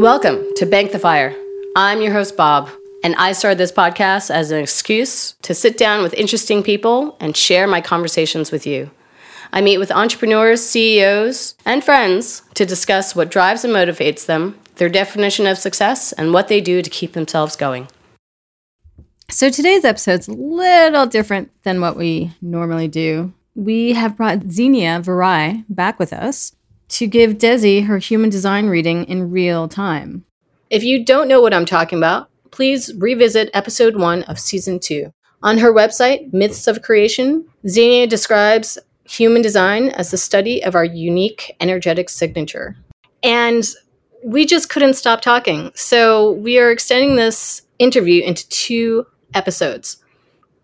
Welcome to Bank the Fire. I'm your host, Bob, and I started this podcast as an excuse to sit down with interesting people and share my conversations with you. I meet with entrepreneurs, CEOs, and friends to discuss what drives and motivates them, their definition of success, and what they do to keep themselves going. So today's episode's a little different than what we normally do. We have brought Xenia Viray back with us to give Dezi her human design reading in real time. If you don't know what I'm talking about, please revisit episode one of season two. On her website, Myths of Creation, Xenia describes human design as the study of our unique energetic signature. And we just couldn't stop talking. So we are extending this interview into two episodes.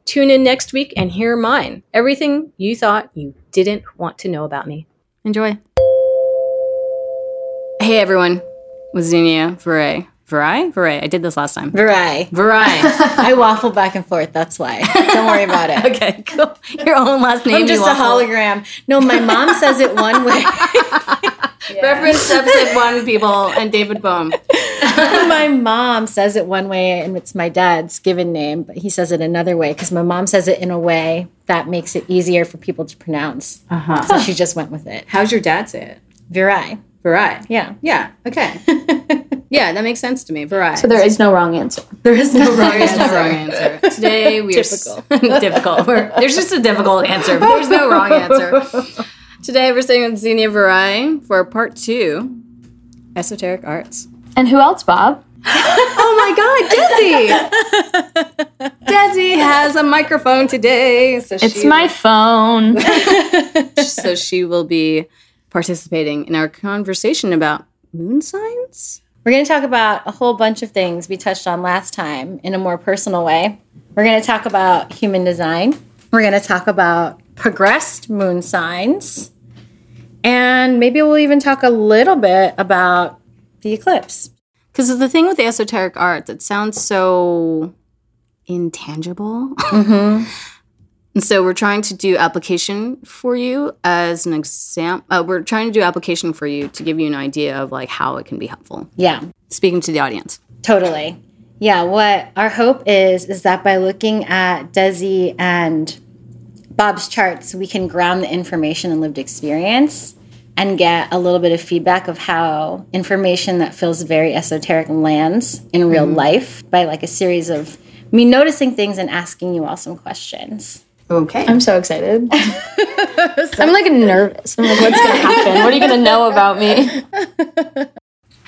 Tune in next week and hear mine. Everything you thought you didn't want to know about me. Enjoy. Hey everyone, with Xenia Viray. Viray? Viray. I did this last time. Viray. Viray. I waffle back and forth. That's why. Don't worry about it. okay, cool. Your own last name. I'm you just a hologram. No, my mom says it one way. Reference episode one, people, and David Bohm. my mom says it one way, and it's my dad's given name, but he says it another way because my mom says it in a way that makes it easier for people to pronounce. Uh-huh. So she just went with it. How's your dad say it? Viray. Viray. Yeah. Yeah. Okay. yeah, that makes sense to me. Viray. So there is no wrong answer. There is no wrong There is no wrong answer. Today we are difficult. We're, there's just a difficult answer, but there's no wrong answer. Today we're sitting with Xenia Viray for part two, esoteric arts. And who else, Bob? Oh my God, Dezi! Dezi has a microphone today, so It's my phone. so she will be participating in our conversation about moon signs. We're going to talk about a whole bunch of things we touched on last time in a more personal way. We're going to talk about human design. We're going to talk about progressed moon signs. And maybe we'll even talk a little bit about the eclipse. Because the thing with the esoteric arts, it sounds so intangible. Mm-hmm. and so we're trying to do application for you as an exam. Uh, we're trying to do application for you to give you an idea of like how it can be helpful. Yeah, Speaking to the audience. totally. Yeah, what our hope is is that by looking at Dezi and Bob's charts, we can ground the information in lived experience and get a little bit of feedback of how information that feels very esoteric lands in real life by like a series of me noticing things and asking you all some questions. Okay. I'm so excited. I'm like nervous. I'm like, what's gonna happen? What are you gonna know about me?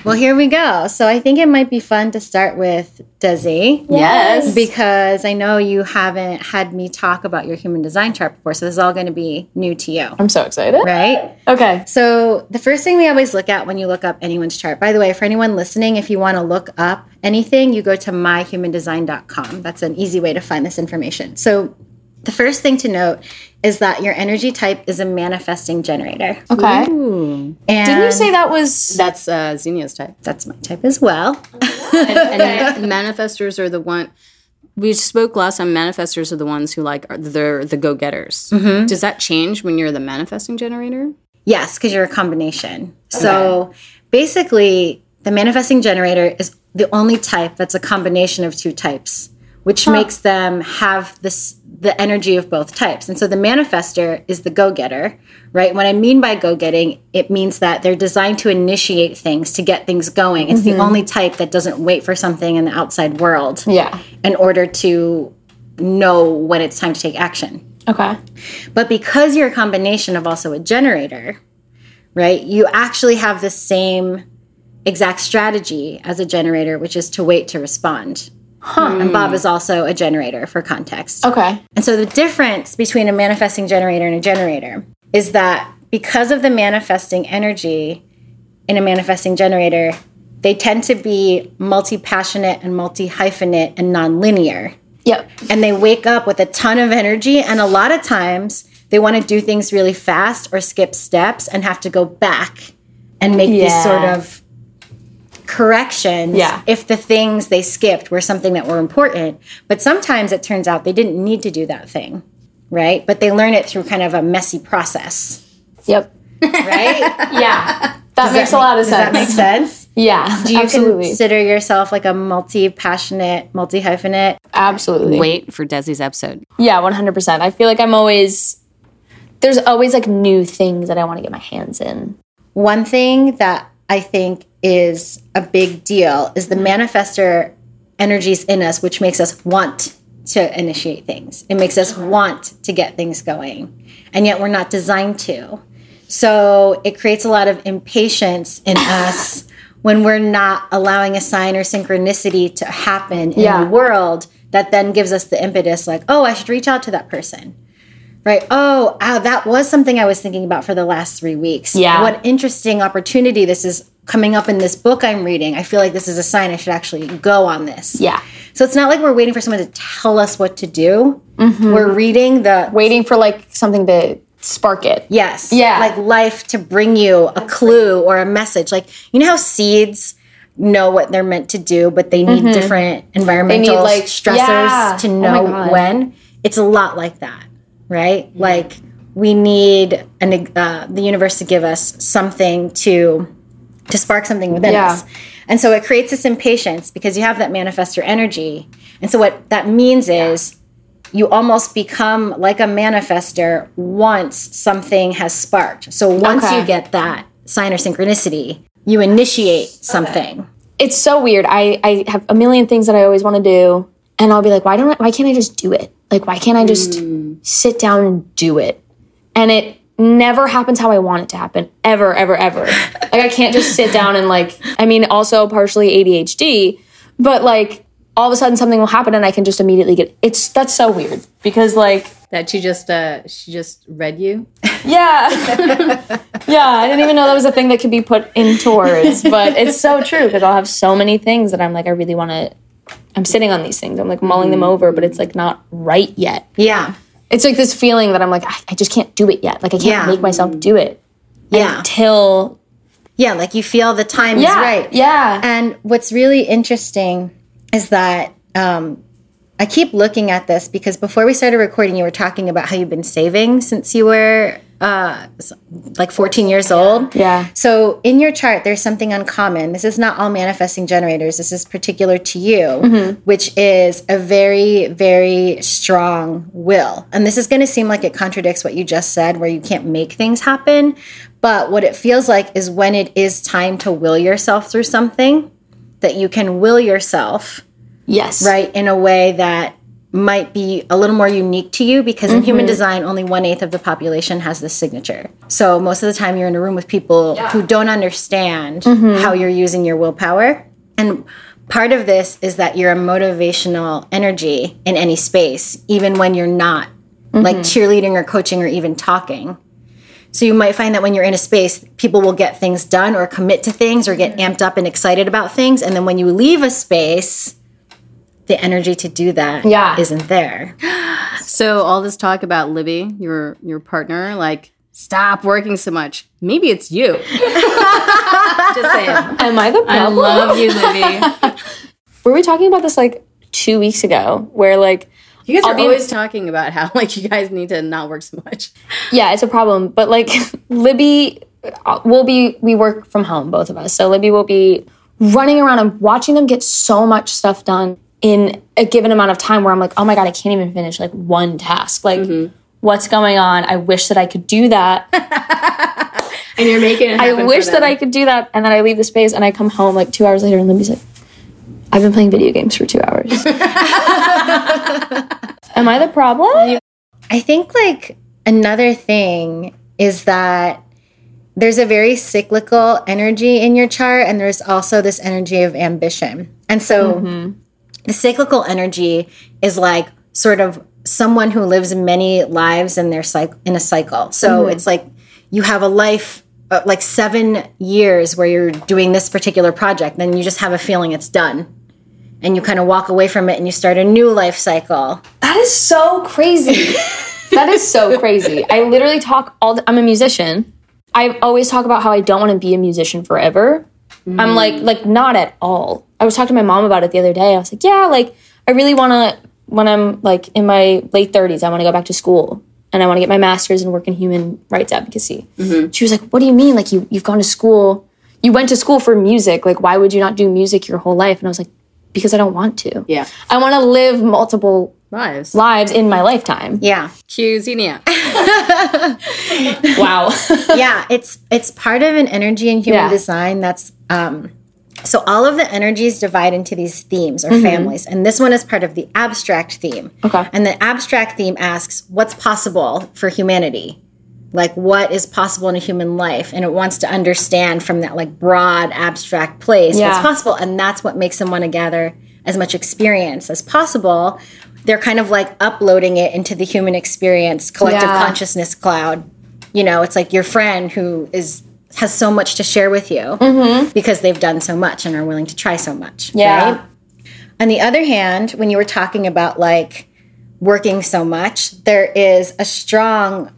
Well, here we go. So I think it might be fun to start with Dezi. Yes. Because I know you haven't had me talk about your human design chart before, so this is all going to be new to you, I'm so excited. right? Okay. So, the first thing we always look at when you look up anyone's chart, by the way, for anyone listening, if you want to look up anything, you go to myhumandesign.com. That's an easy way to find this information. So, the first thing to note is that your energy type is a manifesting generator. Okay. And Didn't you say that was That's uh, Xenia's type. that's my type as well? and manifestors are the one we spoke last time manifestors are the ones who like are they're the go-getters does that change when you're the manifesting generator Yes, because you're a combination. So basically, the manifesting generator is the only type that's a combination of two types, which makes them have this the energy of both types. And so the manifester is the go-getter, right? What I mean by go-getting, it means that they're designed to initiate things, to get things going. It's the mm-hmm. only type that doesn't wait for something in the outside world Yeah. in order to know when it's time to take action. Okay. But because you're a combination of also a generator, right, you actually have the same exact strategy as a generator, which is to wait to respond. Hmm. And Bob is also a generator for context. Okay. And so the difference between a manifesting generator and a generator is that because of the manifesting energy in a manifesting generator, they tend to be multi passionate and multi hyphenate and non-linear Yep. and they wake up with a ton of energy and a lot of times they want to do things really fast or skip steps and have to go back and make these sort of corrections Yeah. if the things they skipped were something that were important but sometimes it turns out they didn't need to do that thing right but they learn it through kind of a messy process Yep. right Yeah. That makes a lot of does sense. that make sense Yeah, Do you absolutely, consider yourself like a multi passionate, multi hyphenate? absolutely. Wait for Dezi's episode. Yeah, one hundred percent. I feel like I'm always there's always like new things that I want to get my hands in. One thing that I think is a big deal is the manifester energies in us, which makes us want to initiate things. It makes us want to get things going. And yet we're not designed to. So it creates a lot of impatience in us when we're not allowing a sign or synchronicity to happen in Yeah. the world that then gives us the impetus like, oh, I should reach out to that person. Right. Oh, ah, that was something I was thinking about for the last three weeks. Yeah. What interesting opportunity this is coming up in this book I'm reading. I feel like this is a sign I should actually go on this. Yeah. So it's not like we're waiting for someone to tell us what to do. We're reading the Waiting for like something to spark it. yes, Yeah. like life to bring you a clue or a message. Like you know how seeds know what they're meant to do, but they need different environmental need, like- stressors yeah. to Oh know God. when. It's a lot like that, right? Like we need an, uh, the universe to give us something to to spark something within Yeah. us. And so it creates this impatience because you have that manifestor energy. And so what that means is you almost become like a manifester once something has sparked. So once Okay. you get that sign or synchronicity, you initiate something. It's so weird. I I have a million things that I always want to do, and I'll be like, why don't I, why can't I just do it? Like why can't I just hmm. sit down and do it? And it never happens how I want it to happen. Ever, ever, ever. like I can't just sit down and like I mean also partially ADHD, but like all of a sudden something will happen and I can just immediately get it's that's so weird because like That she just uh she just read you. yeah. yeah, I didn't even know that was a thing that could be put into words, but it's so true because I'll have so many things that I'm like, I really want to. I'm sitting on these things. I'm like mulling them over, but it's like not right yet. Yeah. It's like this feeling that I'm like, I, I just can't do it yet. Like I can't Yeah. make myself do it Yeah. until Yeah. Like you feel the time yeah, is right. yeah, And what's really interesting is that um, I keep looking at this because before we started recording, you were talking about how you've been saving since you were uh, like 14 years old. Yeah. So in your chart, there's something uncommon. This is not all manifesting generators. This is particular to you, Mm-hmm. which is a very, very strong will. And this is going to seem like it contradicts what you just said, where you can't make things happen. But what it feels like is when it is time to will yourself through something, that you can will yourself yes, right in a way that might be a little more unique to you because in human mm-hmm. design only one eighth of the population has this signature. So most of the time you're in a room with people who don't understand mm-hmm. how you're using your willpower. And part of this is that you're a motivational energy in any space even when you're not like mm-hmm. cheerleading or coaching or even talking. So you might find that when you're in a space, people will get things done or commit to things or get amped up and excited about things. And then when you leave a space, the energy to do that Yeah. isn't there. So all this talk about Libby, your your partner, like stop working so much. Maybe it's you. just saying. Am I the problem? I love you, Libby. Were we talking about this like two weeks ago? Where like You guys I'll are be- always talking about how like you guys need to not work so much. yeah, it's a problem. But like Libby uh, will be, we work from home, both of us. So Libby will be running around and watching them get so much stuff done in a given amount of time where I'm like, oh my God, I can't even finish like one task. Like, mm-hmm. what's going on? I wish that I could do that. And you're making it I wish that. I could do that. And then I leave the space and I come home like two hours later and Libby's like, I've been playing video games for two hours. Am I the problem? I think like another thing is that there's a very cyclical energy in your chart, and there's also this energy of ambition. And so mm-hmm. The cyclical energy is like sort of someone who lives many lives in their cycle in a cycle. So it's like you have a life uh, like 7 years where you're doing this particular project then you just have a feeling it's done and you kind of walk away from it and you start a new life cycle. That is so crazy. that is so crazy. I literally talk all the, I'm a musician. I always talk about how I don't want to be a musician forever. I'm like like not at all. I was talking to my mom about it the other day. I was like, "Yeah, like I really want to when I'm like in my late 30s, I want to go back to school and I want to get my masters and work in human rights advocacy." She was like, "What do you mean? Like you you've gone to school, you went to school for music. Like, why would you not do music your whole life? And I was like, because I don't want to. Yeah. I want to live multiple Lives. lives in my lifetime. Yeah. Cue Xenia. Wow. yeah, it's it's part of an energy in human Yeah. design that's um so all of the energies divide into these themes Mm-hmm. or families, and this one is part of the abstract theme. Okay. And the abstract theme asks, what's possible for humanity? Like what is possible in a human life? And it wants to understand from that like broad abstract place what's possible. And that's what makes them want to gather as much experience as possible. They're kind of like uploading it into the human experience collective Yeah. consciousness cloud. You know, it's like your friend who is has so much to share with you mm-hmm. because they've done so much and are willing to try so much. Yeah. Right? On the other hand, when you were talking about like working so much, there is a strong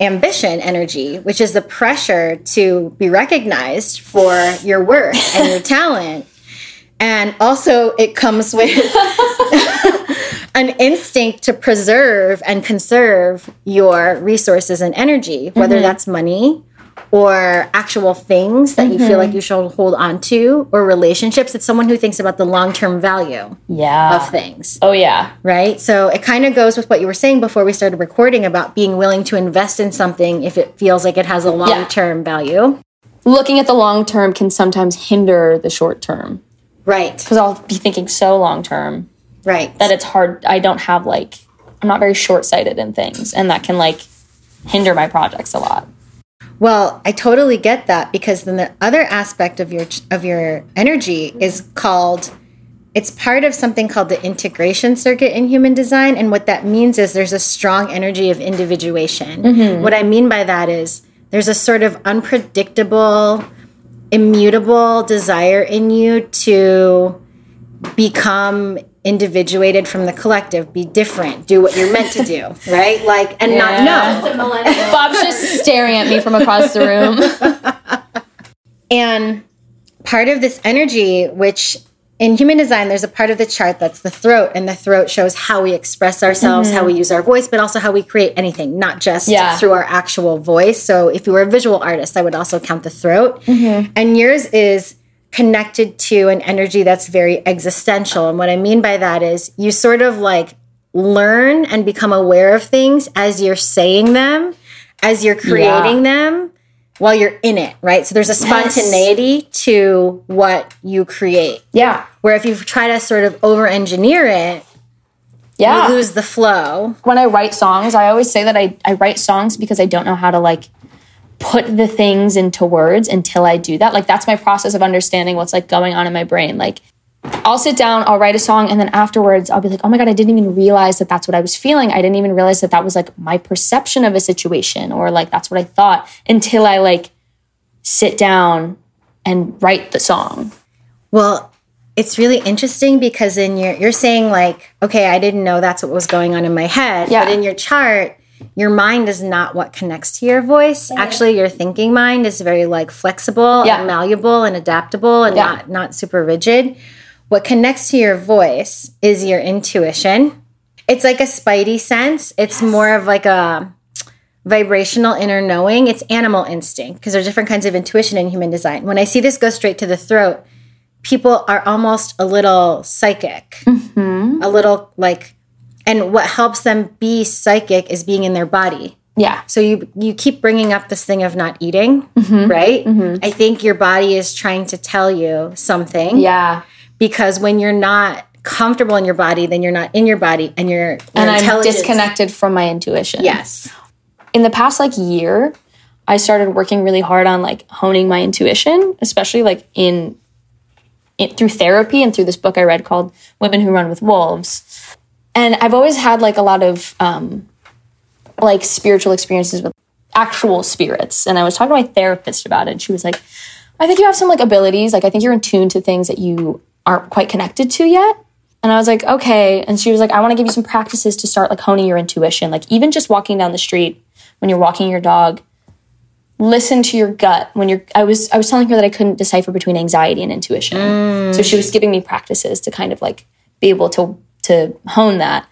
ambition energy, which is the pressure to be recognized for your work and your talent. And also, it comes with an instinct to preserve and conserve your resources and energy, whether mm-hmm. that's money or actual things that you feel like mm-hmm. you should hold on to or relationships. It's someone who thinks about the long term value yeah. of things oh, yeah. right? So it kind of goes with what you were saying before we started recording about being willing to invest in something if it feels like it has a long term value. Looking at the long term can sometimes hinder the short term Right, because I'll be thinking so long term right. that it's hard. I don't have like, I'm not very short sighted in things, and that can like hinder my projects a lot. Well, I totally get that because then the other aspect of your of your energy is called it's part of something called the integration circuit in human design and what that means is there's a strong energy of individuation. Mm-hmm. What I mean by that is there's a sort of unpredictable immutable desire in you to become individuated from the collective, be different, do what you're meant to do, right? Like and not know. Bob's just staring at me from across the room. And part of this energy, which in human design, there's a part of the chart that's the throat, and the throat shows how we express ourselves, how mm-hmm. we use our voice, but also how we create anything, not just Yeah. through our actual voice. So if you were a visual artist, I would also count the throat. Mm-hmm. And yours is connected to an energy that's very existential. And what I mean by that is you sort of like learn and become aware of things as you're saying them, as you're creating them while you're in it, right? So there's a spontaneity to what you create. Yeah. Where if you try to sort of over engineer it, Yeah. you lose the flow. when I write songs, I always say that I, I write songs because I don't know how to like put the things into words until I do that. Like that's my process of understanding what's like going on in my brain. Like I'll sit down, I'll write a song, and then afterwards I'll be like, oh my God, I didn't even realize that that's what I was feeling. I didn't even realize that that was like my perception of a situation or like that's what I thought until I like sit down and write the song. Well, it's really interesting because in your you're saying like, okay, I didn't know that's what was going on in my head. Yeah. But in your chart, your mind is not what connects to your voice. Actually, your thinking mind is very like flexible Yeah. and malleable and adaptable and Yeah. not not super rigid. What connects to your voice is your intuition. It's like a spidey sense. It's more of like a vibrational inner knowing. It's animal instinct because there's different kinds of intuition in human design. When I see this go straight to the throat, people are almost a little psychic, mm-hmm. a little like, and what helps them be psychic is being in their body. Yeah. So you you keep bringing up this thing of not eating, mm-hmm. right? Mm-hmm. I think your body is trying to tell you something Yeah. because when you're not comfortable in your body, then you're not in your body, and you're your And I'm disconnected from my intuition. Yes. in the past like year i started working really hard on like honing my intuition especially like in, in through therapy and through this book i read called women who run with wolves and i've always had like a lot of um like spiritual experiences with actual spirits and i was talking to my therapist about it and she was like i think you have some like abilities like i think you're in tune to things that you aren't quite connected to yet and I was like, okay. And she was like, I want to give you some practices to start like honing your intuition. Like even just walking down the street when you're walking your dog, listen to your gut when you're I was I was telling her that I couldn't decipher between anxiety and intuition. So she was giving me practices to kind of like be able to to hone that.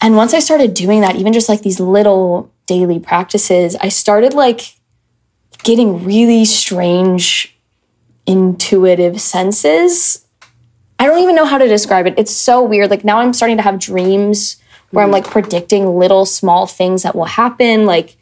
And once I started doing that, even just like these little daily practices, I started like getting really strange intuitive senses. I don't even know how to describe it. It's so weird. Like now I'm starting to have dreams where I'm like predicting little small things that will happen. Like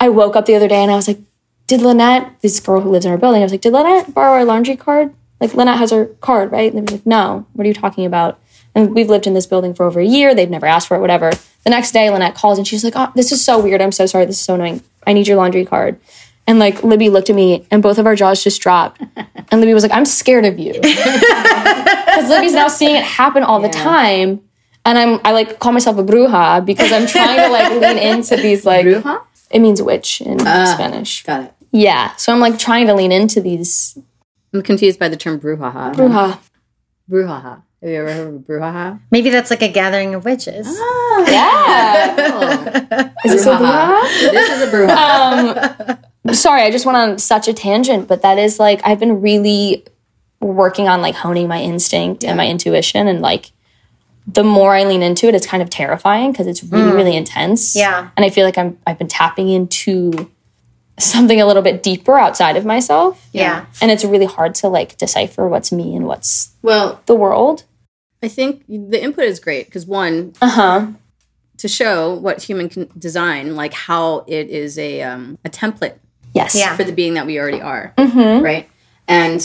I woke up the other day and I was like, did Lynette, this girl who lives in our building, I was like, did Lynette borrow our laundry card? Like Lynette has her card, right? And they were like, no, what are you talking about? And we've lived in this building for over a year. They've never asked for it, whatever. The next day, Lynette calls and she's like, oh, this is so weird. I'm so sorry. This is so annoying. I need your laundry card. And like Libby looked at me and both of our jaws just dropped. And Libby was like, I'm scared of you. Because Libby's now seeing it happen all the time. And I'm I like call myself a bruja because I'm trying to like lean into these like Bruja? it means witch in ah, Spanish. Got it. Yeah. So I'm like trying to lean into these I'm confused by the term brouhaha. bruja. Brouhaha. Have you ever heard of a brouhaha? Maybe that's like a gathering of witches. Oh, Yeah. Is this a bruja? this is a brouhaha. Um, sorry, I just went on such a tangent, but that is like I've been really working on like honing my instinct and my intuition and like the more I lean into it, it's kind of terrifying because it's really, mm. really intense. Yeah. And I feel like I'm I've been tapping into something a little bit deeper outside of myself. Yeah. And it's really hard to like decipher what's me and what's well, the world. I think the input is great because one, Uh-huh. to show what human can design, like how it is a um, a template Yes. Yeah. for the being that we already are, right? And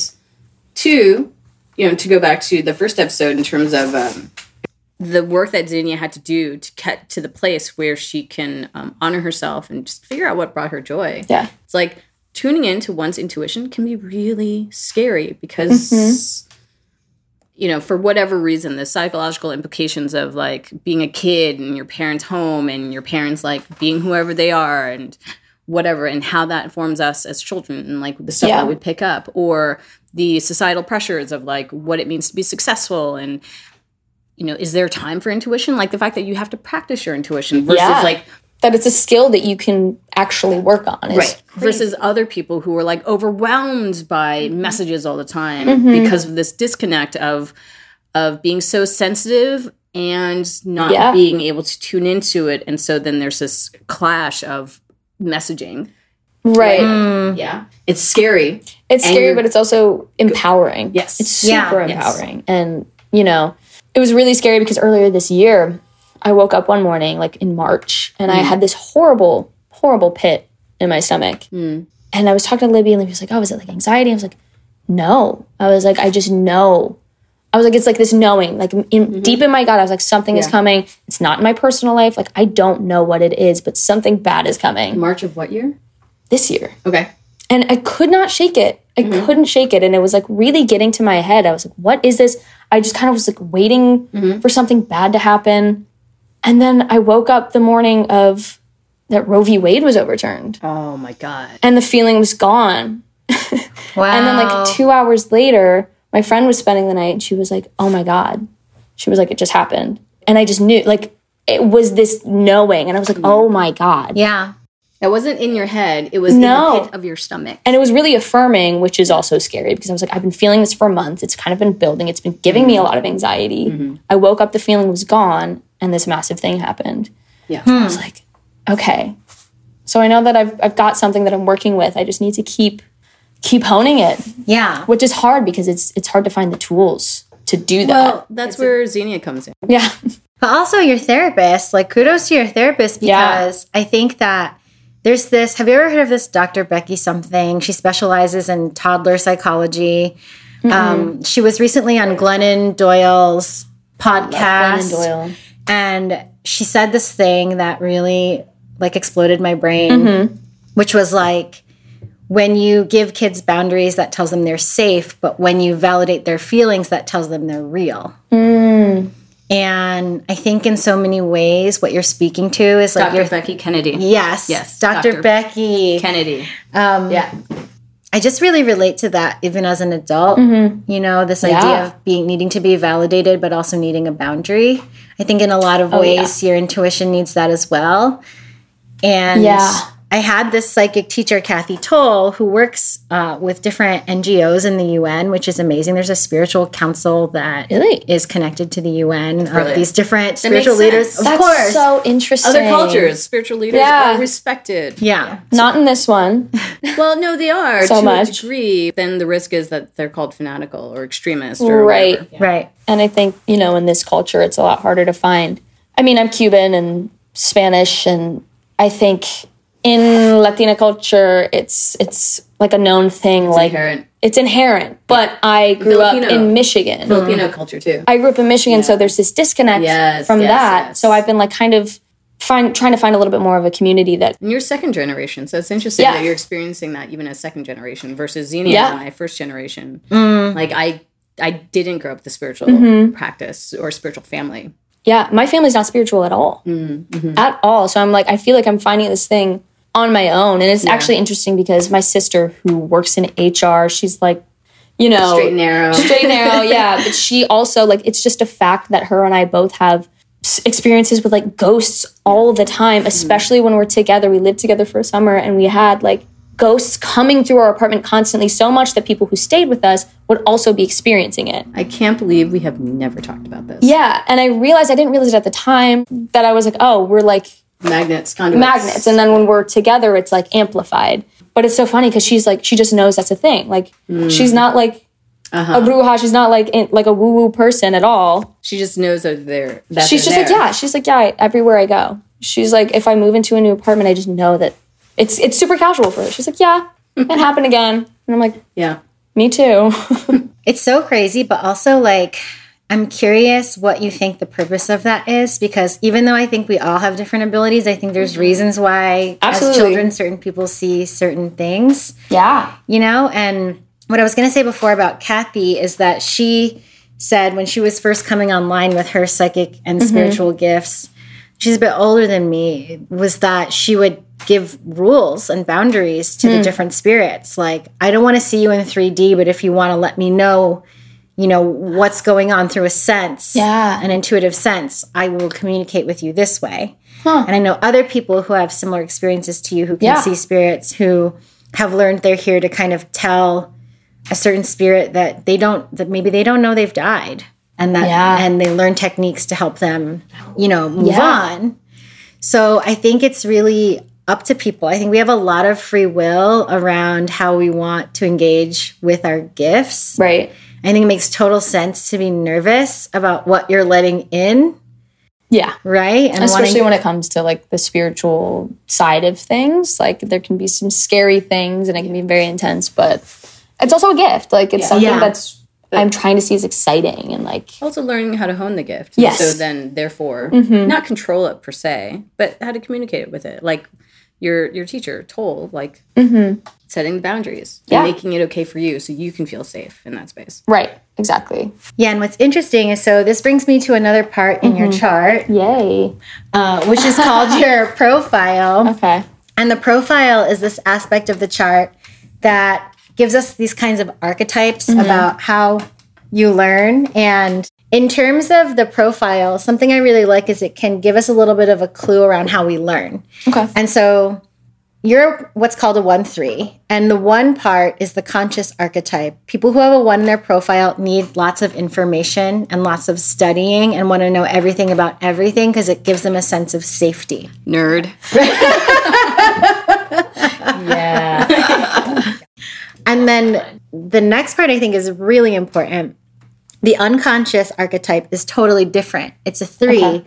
two, you know, to go back to the first episode in terms of um, the work that Xenia had to do to get to the place where she can um, honor herself and just figure out what brought her joy. Yeah. It's like tuning into one's intuition can be really scary because, you know, for whatever reason, the psychological implications of like being a kid and your parents' home and your parents like being whoever they are and whatever, and how that informs us as children and like the stuff Yeah. that we pick up, or the societal pressures of like what it means to be successful and you know, is there time for intuition? Like the fact that you have to practice your intuition versus Yeah. like That it's a skill that you can actually work on. is right versus other people who are like overwhelmed by messages all the time Mm-hmm. because of this disconnect of of being so sensitive and not Yeah. being able to tune into it and so then there's this clash of messaging Right. yeah it's scary It's And scary, but it's also empowering. Yes. It's super Yeah. Yes. empowering. And, you know, it was really scary because earlier this year, I woke up one morning, like in March, and I mm. had this horrible, horrible pit in my stomach. Mm. And I was talking to Libby, and Libby was like, Oh, is it like anxiety? I was like, No. I was like, I just know. I was like, it's like this knowing, like in, mm-hmm. deep in my gut, I was like, something is coming. It's not in my personal life. Like, I don't know what it is, but something bad is coming march of what year this year okay and I could not shake it. I mm-hmm. couldn't shake it. And it was like really getting to my head. I was like, what is this? I just kind of was like waiting mm-hmm. for something bad to happen. And then I woke up the morning of that Roe v. Wade was overturned oh my god and the feeling was gone. Wow. And then like two hours later, my friend was spending the night and she was like, oh my God. She was like, it just happened. And I just knew, like, it was this knowing. And I was like, mm-hmm. oh my God. yeah. That wasn't in your head it was No. in the pit of your stomach and it was really affirming, which is also scary because I was like, I've been feeling this for months. It's kind of been building. It's been giving me a mm-hmm. lot of anxiety. Mm-hmm. I woke up, the feeling was gone, and this massive thing happened. yeah I was hmm. like, okay. So I know that I've I've got something that I'm working with. I just need to keep keep honing it, Yeah. which is hard because it's it's hard to find the tools to do that. well that's where xenia comes in yeah. But also your therapist, like kudos to your therapist Yeah. because I think that there's this have you ever heard of this Dr. Becky something? She specializes in toddler psychology. Um, she was recently on Glennon Doyle's podcast. Glennon Doyle. And she said this thing that really like exploded my brain, which was like when you give kids boundaries that tells them they're safe, but when you validate their feelings that tells them they're real. And I think in so many ways what you're speaking to is like dr your becky kennedy Yes. Yes, Dr. Dr. Becky. kennedy Um, yeah I just really relate to that even as an adult. You know, this idea of being needing to be validated but also needing a boundary. I think in a lot of ways your intuition needs that as well. And Yeah. I had this psychic teacher, Kathy Toll, who works uh, with different NGOs in the UN, which is amazing. There's a spiritual council that is Really? connected to the UN of these different spiritual leaders. Of That's course. so interesting. Other cultures, spiritual leaders Yeah. are respected. yeah. Not in this one. Well, no, they are So to much. a degree. Then the risk is that they're called fanatical or extremist, or Right. whatever. Right. And I think, you know, in this culture, it's a lot harder to find. I mean, I'm Cuban and Spanish, and I think in Latina culture, it's it's like a known thing. like inherent. it's inherent. But I grew up in Michigan. Filipino culture too. I grew up in Michigan, so there's this disconnect Yes, from yes, that. yes. So I've been like kind of find trying to find a little bit more of a community that And you're second generation, so it's interesting Yeah. that you're experiencing that even as second generation versus Xenia Yeah. and I, first generation. Mm. Like I, I didn't grow up with the spiritual Mm-hmm. practice or spiritual family. yeah, my family's not spiritual at all. At all. So I'm like, I feel like I'm finding this thing on my own. And it's actually interesting because my sister, who works in HR, she's like, you know, Straight and narrow. straight and narrow, yeah. But she also, like, it's just a fact that her and I both have experiences with like ghosts all the time, mm-hmm. especially when we're together. We lived together for a summer and we had like ghosts coming through our apartment constantly so much that people who stayed with us would also be experiencing it. I can't believe we have never talked about this. Yeah, and I realized I didn't realize it at the time that I was like, oh, we're like Magnets, conduits. magnets, and then when we're together, it's like amplified. But it's so funny because she's like, she just knows that's a thing. Like, hmm. she's not like uh-huh. a bruja. She's not like in, like a woo woo person at all. She just knows that they're. That She's they're just like, yeah. She's like, yeah. Everywhere I go, she's like, if I move into a new apartment, I just know that it's it's super casual for her. She's like, yeah, it happened again, and I'm like, yeah. me too. It's so crazy, but also like I'm curious what you think the purpose of that is because even though I think we all have different abilities, I think there's mm-hmm. reasons why Absolutely. as children certain people see certain things, yeah, you know? And what I was going to say before about Kathy is that she said when she was first coming online with her psychic and mm-hmm. spiritual gifts, she's a bit older than me, was that she would give rules and boundaries to the mm. different spirits. Like, I don't want to see you in 3D, but if you want to let me know, you know, what's going on through a sense, Yeah. an intuitive sense, I will communicate with you this way. And I know other people who have similar experiences to you who can Yeah. see spirits who have learned they're here to kind of tell a certain spirit that they don't that maybe they don't know they've died and that Yeah. and they learn techniques to help them you know move Yeah. on so i think it's really up to people i think we have a lot of free will around how we want to engage with our gifts right. I think it makes total sense to be nervous about what you're letting in Yeah. right and especially wanting- when it comes to like the spiritual side of things like there can be some scary things and it can be very intense but it's also a gift like it's something Yeah. that's i'm trying to see as exciting and like Also learning how to hone the gift. Yes. Mm-hmm. So then, therefore, not control it per se, but how to communicate it with it. Like your your teacher told, like mm-hmm. setting the boundaries Mm-hmm. Yeah. and making it okay for you, so you can feel safe in that space. right exactly yeah and what's interesting is so this brings me to another part in your chart yay uh, which is called your profile okay And the profile is this aspect of the chart that gives us these kinds of archetypes about how you learn. And in terms of the profile, something I really like is it can give us a little bit of a clue around how we learn. okay And so you're what's called a 1 3. And the one part is the conscious archetype. People who have a 1 in their profile need lots of information and lots of studying and want to know everything about everything because it gives them a sense of safety. Nerd. yeah And then the next part I think is really important. The unconscious archetype is totally different. It's a three, Okay.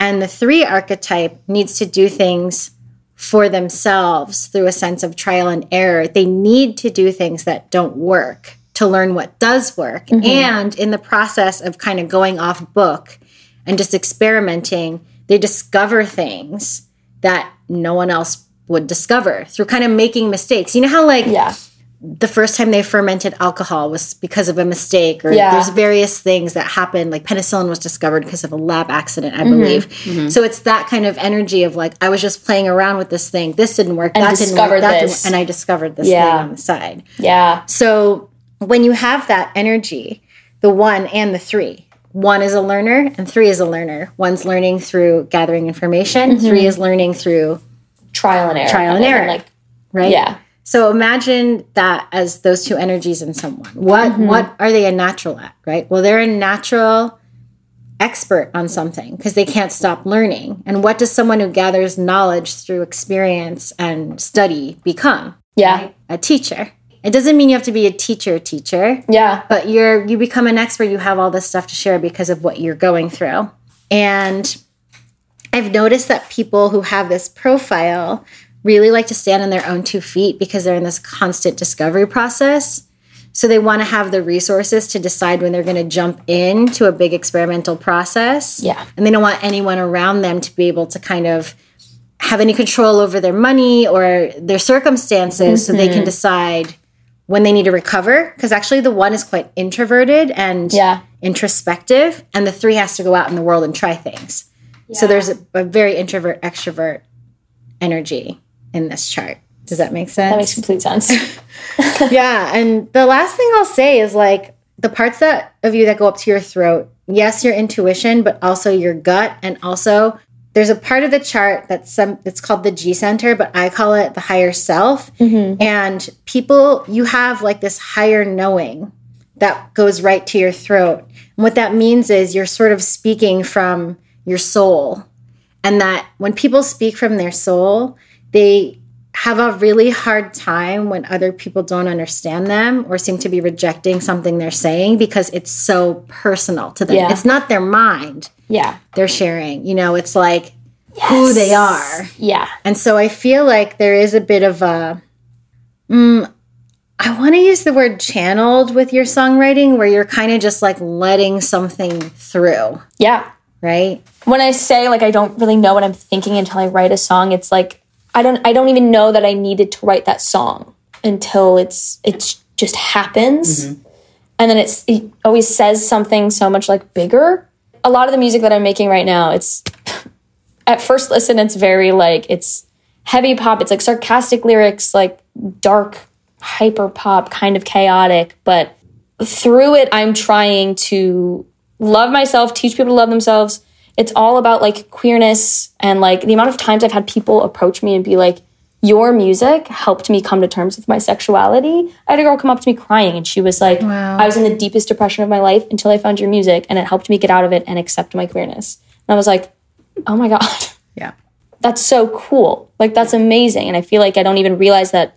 and the three archetype needs to do things for themselves through a sense of trial and error. They need to do things that don't work to learn what does work. Mm-hmm. And in the process of kind of going off book and just experimenting, they discover things that no one else would discover through kind of making mistakes. You know how like yeah the first time they fermented alcohol was because of a mistake or Yeah. there's various things that happened like penicillin was discovered because of a lab accident i Mm-hmm. believe so it's that kind of energy of like i was just playing around with this thing this didn't work that didn't work discovered that this. didn't, and i discovered this Yeah. thing on the side yeah so when you have that energy the one and the three one is a learner and three is a learner one's learning through gathering information Mm-hmm. three is learning through trial and error. Trial and error. Like, right? yeah. So imagine that as those two energies in someone. What Mm-hmm. what are they a natural at, right? Well, they're a natural expert on something because they can't stop learning. And what does someone who gathers knowledge through experience and study become? Yeah. A teacher. It doesn't mean you have to be a teacher teacher, Yeah. but you're you become an expert, you have all this stuff to share because of what you're going through. And I've noticed that people who have this profile really like to stand on their own two feet because they're in this constant discovery process. So they want to have the resources to decide when they're going to jump into a big experimental process. Yeah. And they don't want anyone around them to be able to kind of have any control over their money or their circumstances so Mm-hmm. they can decide when they need to recover. Because actually, the one is quite introverted and Yeah. introspective, and the three has to go out in the world and try things. So there's a, a very introvert extrovert energy in this chart. Does that make sense? That makes complete sense. yeah, and the last thing I'll say is like the parts that of you that go up to your throat. Yes, your intuition, but also your gut, and also there's a part of the chart that's some it's called the G center, but I call it the higher self. Mm-hmm. And people, you have like this higher knowing that goes right to your throat. And what that means is you're sort of speaking from your soul. And that when people speak from their soul, they have a really hard time when other people don't understand them or seem to be rejecting something they're saying because it's so personal to them. Yeah. It's not their mind yeah. they're sharing, you know, it's like who they are. Yeah. And so I feel like there is a bit of a, mm, I want to use the word channeled with your songwriting where you're kind of just like letting something through, Yeah. right? when I say like I don't really know what I'm thinking until I write a song, it's like I don't I don't even know that I needed to write that song until it's it's just happens. Mm-hmm. And then it's it always says something so much like bigger. A lot of the music that I'm making right now, it's at first listen it's very like it's heavy pop, it's like sarcastic lyrics, like dark hyper pop, kind of chaotic, but through it I'm trying to love myself, teach people to love themselves. It's all about like queerness and like the amount of times I've had people approach me and be like, Your music helped me come to terms with my sexuality. I had a girl come up to me crying and she was like, I was in the deepest depression of my life until I found your music and it helped me get out of it and accept my queerness. And I was like, Oh my God, Yeah. that's so cool. Like, that's amazing. And I feel like I don't even realize that,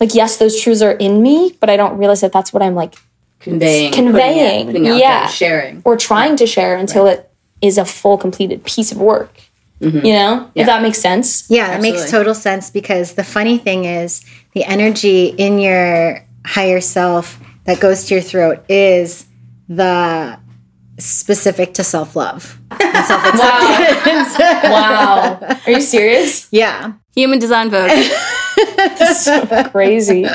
like, yes, those truths are in me, but I don't realize that that's what I'm like Conveying, Conveying, putting out, putting out yeah. there, sharing. or trying to share until it is a full completed piece of work. Mm-hmm. You know, if that makes sense. Yeah, it makes total sense because the funny thing is the energy in your higher self that goes to your throat is the specific to self-love and self-acceptance. Wow. Are you serious? yeah. Human design vote. Crazy.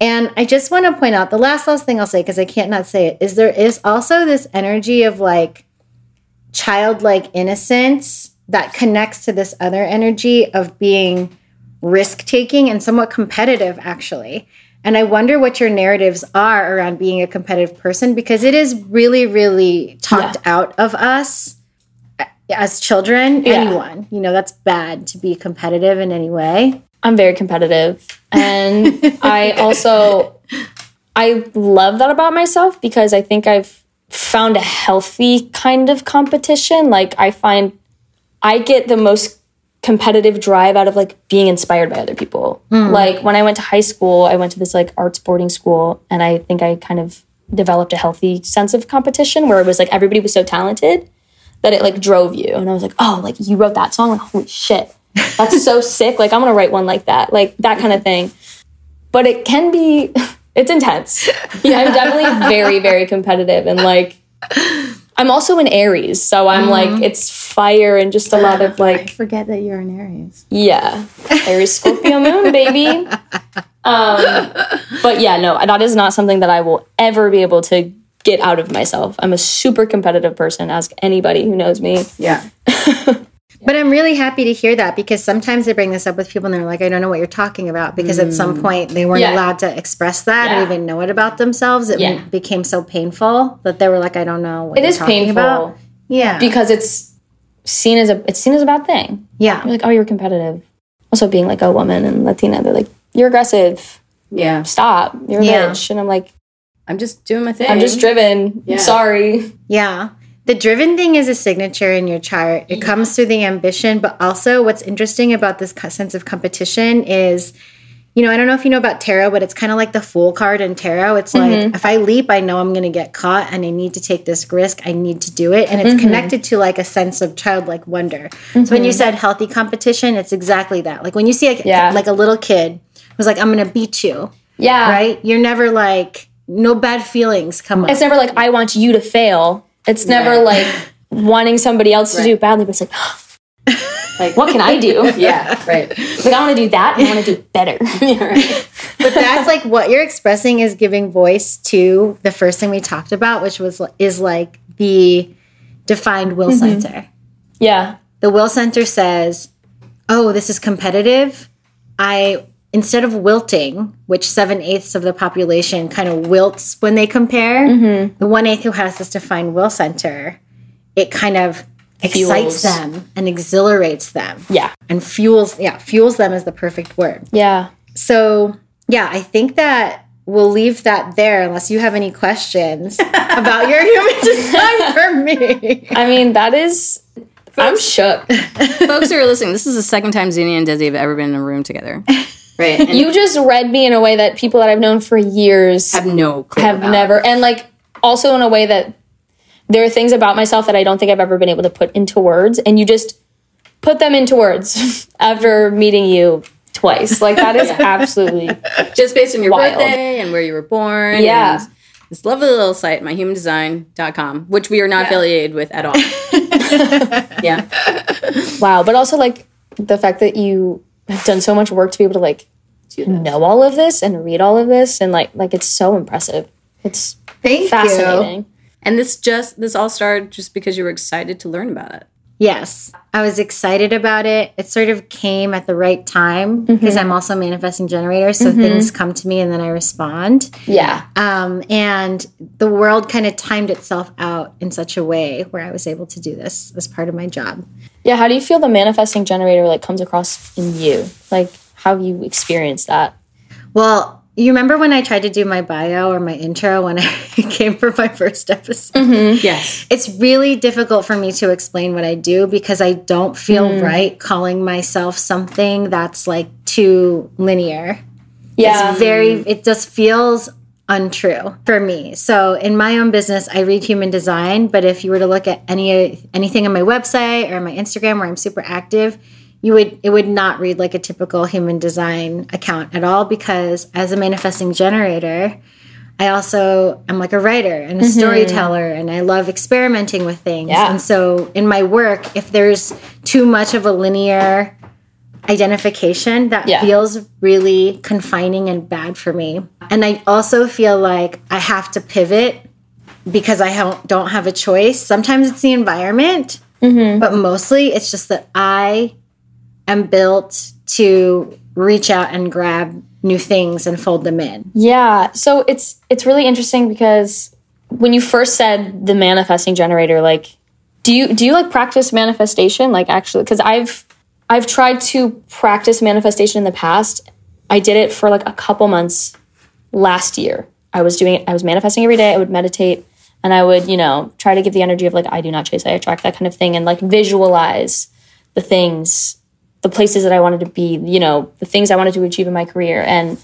And I just want to point out the last last thing I'll say because I can't not say it is there is also this energy of like childlike innocence that connects to this other energy of being risk taking and somewhat competitive actually. And I wonder what your narratives are around being a competitive person because it is really really talked out of us uh, as children, Yeah. anyone. You know, that's bad to be competitive in any way. I'm very competitive. And I also I love that about myself because I think I've found a healthy kind of competition. Like I find I get the most competitive drive out of like being inspired by other people. Hmm. Like when I went to high school, I went to this like arts boarding school and I think I kind of developed a healthy sense of competition where it was like everybody was so talented that it like drove you. And I was like, oh, like you wrote that song? Like, holy shit. That's so sick. Like, I'm gonna write one like that. Like that kind of thing. But it can be it's intense. Yeah, I'm definitely very, very competitive and like I'm also an Aries, so I'm like it's fire and just a lot of like I Forget that you're an Aries. yeah, Aries Scorpio moon, baby. Um, but yeah, no, that is not something that I will ever be able to get out of myself. I'm a super competitive person. Ask anybody who knows me. Yeah. But I'm really happy to hear that because sometimes I bring this up with people and they're like, I don't know what you're talking about because at some mm. point they weren't Yeah. allowed to express that Yeah. or even know it about themselves. It Yeah. became so painful that they were like, I don't know what It you're is talking painful about. Yeah. because it's seen as a it's seen as a bad thing. yeah. You're like, oh, you're competitive. also being like a woman and Latina, they're like, "You're aggressive. Yeah. Stop. You're a Yeah. bitch." And I'm like, I'm just doing my thing. "I'm just driven. Yeah. Sorry." Yeah. The driven thing is a signature in your chart. It comes through the ambition, but also what's interesting about this sense of competition is, you know, I don't know if you know about tarot, but it's kind of like the fool card in tarot. It's like mm-hmm. if I leap, I know I'm going to get caught and I need to take this risk. I need to do it. And it's mm-hmm. connected to like a sense of childlike wonder. So when you mm-hmm. said healthy competition, it's exactly that. Like when you see like, Yeah. like a little kid who's like, I'm going to beat you, Yeah. right? You're never like, no bad feelings come up. It's never like I want you to fail. It's never like wanting somebody else to do it badly, but it's like, like what can I do? Yeah, right. Like I want to do that and I want to do better. but that's like what you're expressing is giving voice to the first thing we talked about which was is like the defined will mm-hmm. center yeah. the will center says oh this is competitive i instead of wilting which seven-eighths of the population kind of wilts when they compare mm-hmm. the one-eighth who has this defined will center it kind of excites them and exhilarates them Yeah. and fuels yeah fuels them is the perfect word Yeah. so, yeah, I think that we'll leave that there unless you have any questions about your human design for me. I mean, that is I'm shook. Folks who are listening, this is the second time Xenia and Dezi have ever been in a room together. Right. And You just read me in a way that people that I've known for years have no clue. have about. never and like also in a way that there are things about myself that I don't think I've ever been able to put into words and you just put them into words after meeting you twice. Like that is absolutely Just based on your Wild. birthday and where you were born. Yeah. This lovely little site, myhumandesign.com, which we are not affiliated with at all. yeah. wow. But also like the fact that you have done so much work to be able to like know all of this and read all of this and like like it's so impressive. It's Thank you. fascinating. And this just this all started just because you were excited to learn about it. Yes, I was excited about it. It sort of came at the right time because I'm also a manifesting generator. So things come to me and then I respond. Yeah. Um, and the world kind of timed itself out in such a way where I was able to do this as part of my job. Yeah, how do you feel the manifesting generator like comes across in you? Like how have you experienced that? Well, you remember when I tried to do my bio or my intro when I came for my first episode? Mm-hmm. Yes. It's really difficult for me to explain what I do because I don't feel mm-hmm. right calling myself something that's like too linear. Yeah. It's very, mm-hmm. it just feels untrue for me. So in my own business, I read human design, but if you were to look at any anything on my website or my Instagram where I'm super active, you would it would not read like a typical human design account at all because as a manifesting generator, I also am like a writer and a mm-hmm. storyteller and I love experimenting with things. Yeah. And so in my work, if there's too much of a linear identification that Yeah. feels really confining and bad for me. And I also feel like I have to pivot because I don't- don't have a choice. Sometimes it's the environment, mm-hmm. but mostly it's just that I am built to reach out and grab new things and fold them in. Yeah. So it's it's really interesting because when you first said the manifesting generator, like do you do you like practice manifestation? Like actually because I've I've tried to practice manifestation in the past. I did it for like a couple months last year. I was doing it, I was manifesting every day. I would meditate and I would, you know, try to give the energy of like I do not chase, I attract that kind of thing and like visualize the things, the places that I wanted to be, you know, the things I wanted to achieve in my career. And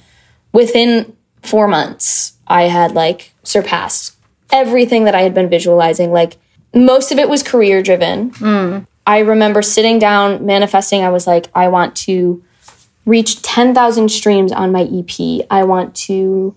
within four months, I had like surpassed everything that I had been visualizing. Like most of it was career driven. Mm. I remember sitting down manifesting. I was like, I want to reach 10,000 streams on my EP. I want to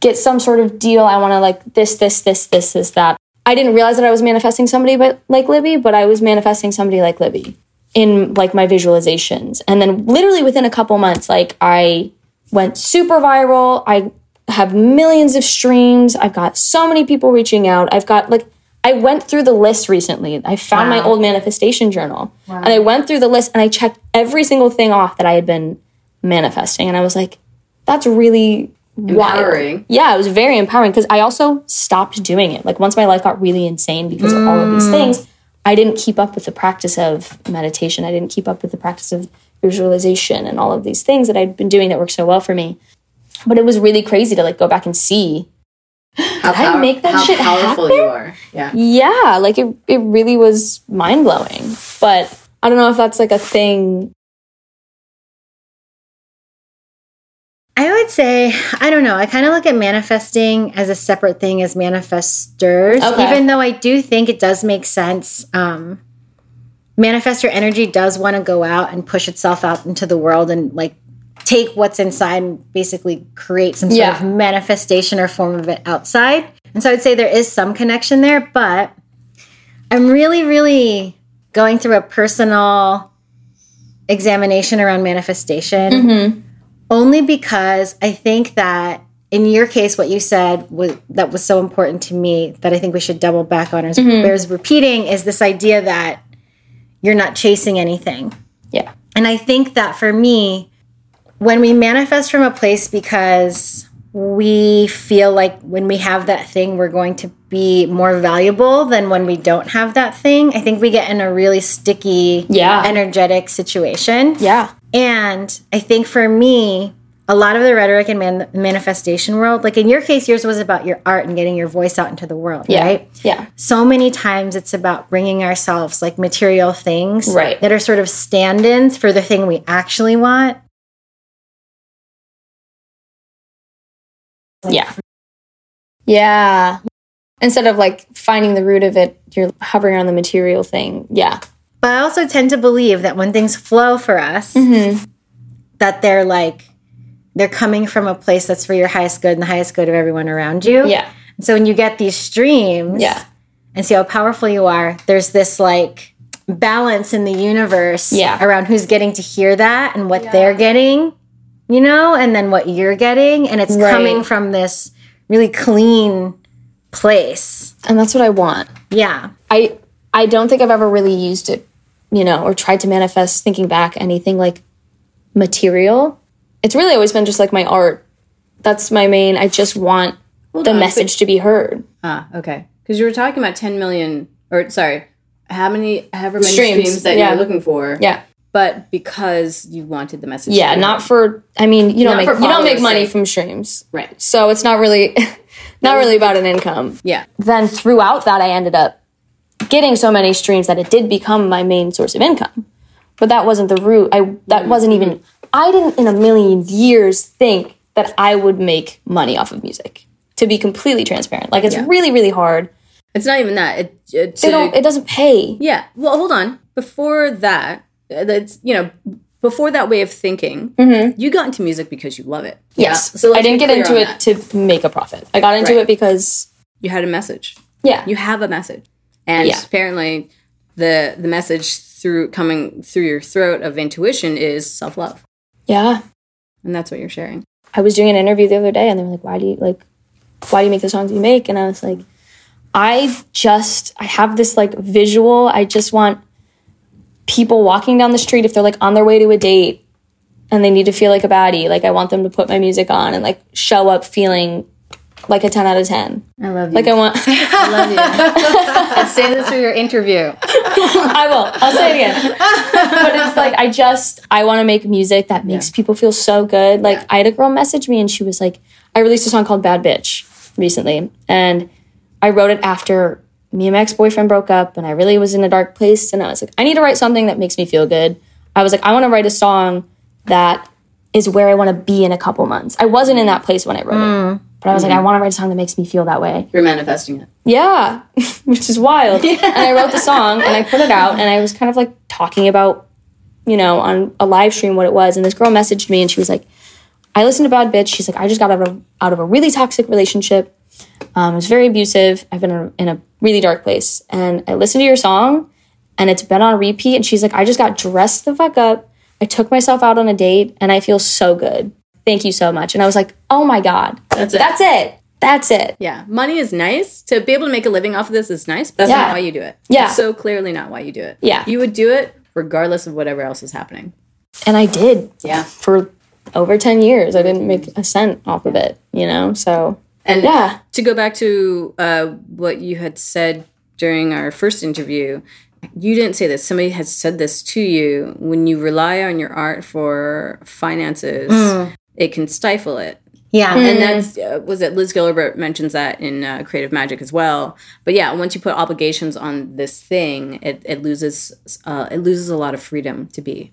get some sort of deal. I want to like this, this, this, this, this, that. I didn't realize that I was manifesting somebody but like Libby, but I was manifesting somebody like Libby in like my visualizations. And then literally within a couple months, like I went super viral. I have millions of streams. I've got so many people reaching out. I've got like I went through the list recently. I found my old manifestation journal and I went through the list and I checked every single thing off that I had been manifesting. And I was like, that's really Empowering. Wild. Yeah, it was very empowering because I also stopped doing it. Like once my life got really insane because of all of these mm. things, I didn't keep up with the practice of meditation. I didn't keep up with the practice of visualization and all of these things that I'd been doing that worked so well for me. But it was really crazy to like go back and see. How Did I make that how shit powerful happen? you are. Yeah. Yeah, like it, it really was mind blowing. But I don't know if that's like a thing. I would say, I don't know. I kind of look at manifesting as a separate thing as manifestors, Okay. even though I do think it does make sense. Um, manifestor energy does want to go out and push itself out into the world and like take what's inside and basically create some sort Yeah. of manifestation or form of it outside. And so I'd say there is some connection there, but I'm really, really going through a personal examination around manifestation mm-hmm. only because I think that in your case, what you said was that was so important to me that I think we should double back on. Or bears mm-hmm. repeating is this idea that you're not chasing anything. Yeah. And I think that for me, when we manifest from a place because we feel like when we have that thing, we're going to be more valuable than when we don't have that thing, I think we get in a really sticky, Yeah. energetic situation. Yeah. And I think for me, a lot of the rhetoric and man- manifestation world, like in your case, yours was about your art and getting your voice out into the world, Yeah. right? Yeah. So many times it's about bringing ourselves like material things Right. that are sort of stand ins for the thing we actually want. Yeah. Yeah. Instead of like finding the root of it, you're hovering on the material thing. Yeah. But I also tend to believe that when things flow for us, Mm-hmm. that they're like, they're coming from a place that's for your highest good and the highest good of everyone around you. Yeah. And so when you get these streams, Yeah. and see how powerful you are, there's this like balance in the universe Yeah. around who's getting to hear that and what they're getting, you know, and then what you're getting. And it's Right. coming from this really clean place. And that's what I want. Yeah. I I don't think I've ever really used it, you know, or tried to manifest thinking back anything like material. It's really always been just like my art. That's my main. I just want the on, message to be heard. Ah, okay. Because you were talking about 10 million, or sorry, how many, however many Streams, streams, that yeah. you're looking for. Yeah. But because you wanted the message. Yeah, not for I mean, you don't Not make you don't make money from streams. Right. So it's not really not really about an income. Yeah. Then throughout that I ended up getting so many streams that it did become my main source of income. But that wasn't the root. I that mm-hmm. wasn't even I didn't in a million years think that I would make money off of music. To be completely transparent. Like it's really really hard. It's not even that. It, it, It don't it doesn't pay. yeah. Well, hold on. Before that, that's, you know, before that way of thinking, you got into music because you love it. Mm-hmm. Yes. So let's I didn't get into it that. to make a profit. I got into Right. it because You had a message. yeah. You have a message. And Yeah. apparently the the message through coming through your throat of intuition is self-love. yeah. And that's what you're sharing. I was doing an interview the other day and they were like, why do you like, why do you make the songs you make? And I was like, I just, I have this like visual. I just want people walking down the street, if they're like on their way to a date and they need to feel like a baddie, like I want them to put my music on and like show up feeling like a 10 out of 10. I love you. Like I want, I love you. and say this for your interview. I will, I'll say it again. but it's like, I just, I want to make music that makes people feel so good. Like I had a girl message me and she was like, I released a song called Bad Bitch recently. And I wrote it after me and my ex-boyfriend broke up and I really was in a dark place. And I was like, I need to write something that makes me feel good. I was like, I want to write a song that is where I want to be in a couple months. I wasn't in that place when I wrote it. Mm. But I was like, mm-hmm. I want to write a song that makes me feel that way. You're manifesting it. Yeah, which is wild. And I wrote the song and I put it out and I was kind of like talking about, you know, on a live stream what it was. And this girl messaged me and she was like, I listened to Bad Bitch. She's like, I just got out of, out of a really toxic relationship. Um, it was very abusive. I've been in a, in a really dark place. And I listened to your song and it's been on repeat. And she's like, I just got dressed the fuck up. I took myself out on a date and I feel so good. Thank you so much. And I was like, oh my God. That's it. That's it. That's it. Yeah, money is nice. To be able to make a living off of this is nice, but that's Yeah. not why you do it. Yeah. That's so clearly not why you do it. Yeah. You would do it regardless of whatever else is happening. And I did. Yeah. for over 10 years. I didn't make a cent off of it, you know? So, And yeah. to go back to uh, what you had said during our first interview, you didn't say this. Somebody has said this to you. When you rely on your art for finances, it can stifle it. Yeah. And that's uh, was it. Liz Gilbert mentions that in uh, Creative Magic as well. But yeah, once you put obligations on this thing, it, it loses uh, it loses a lot of freedom to be.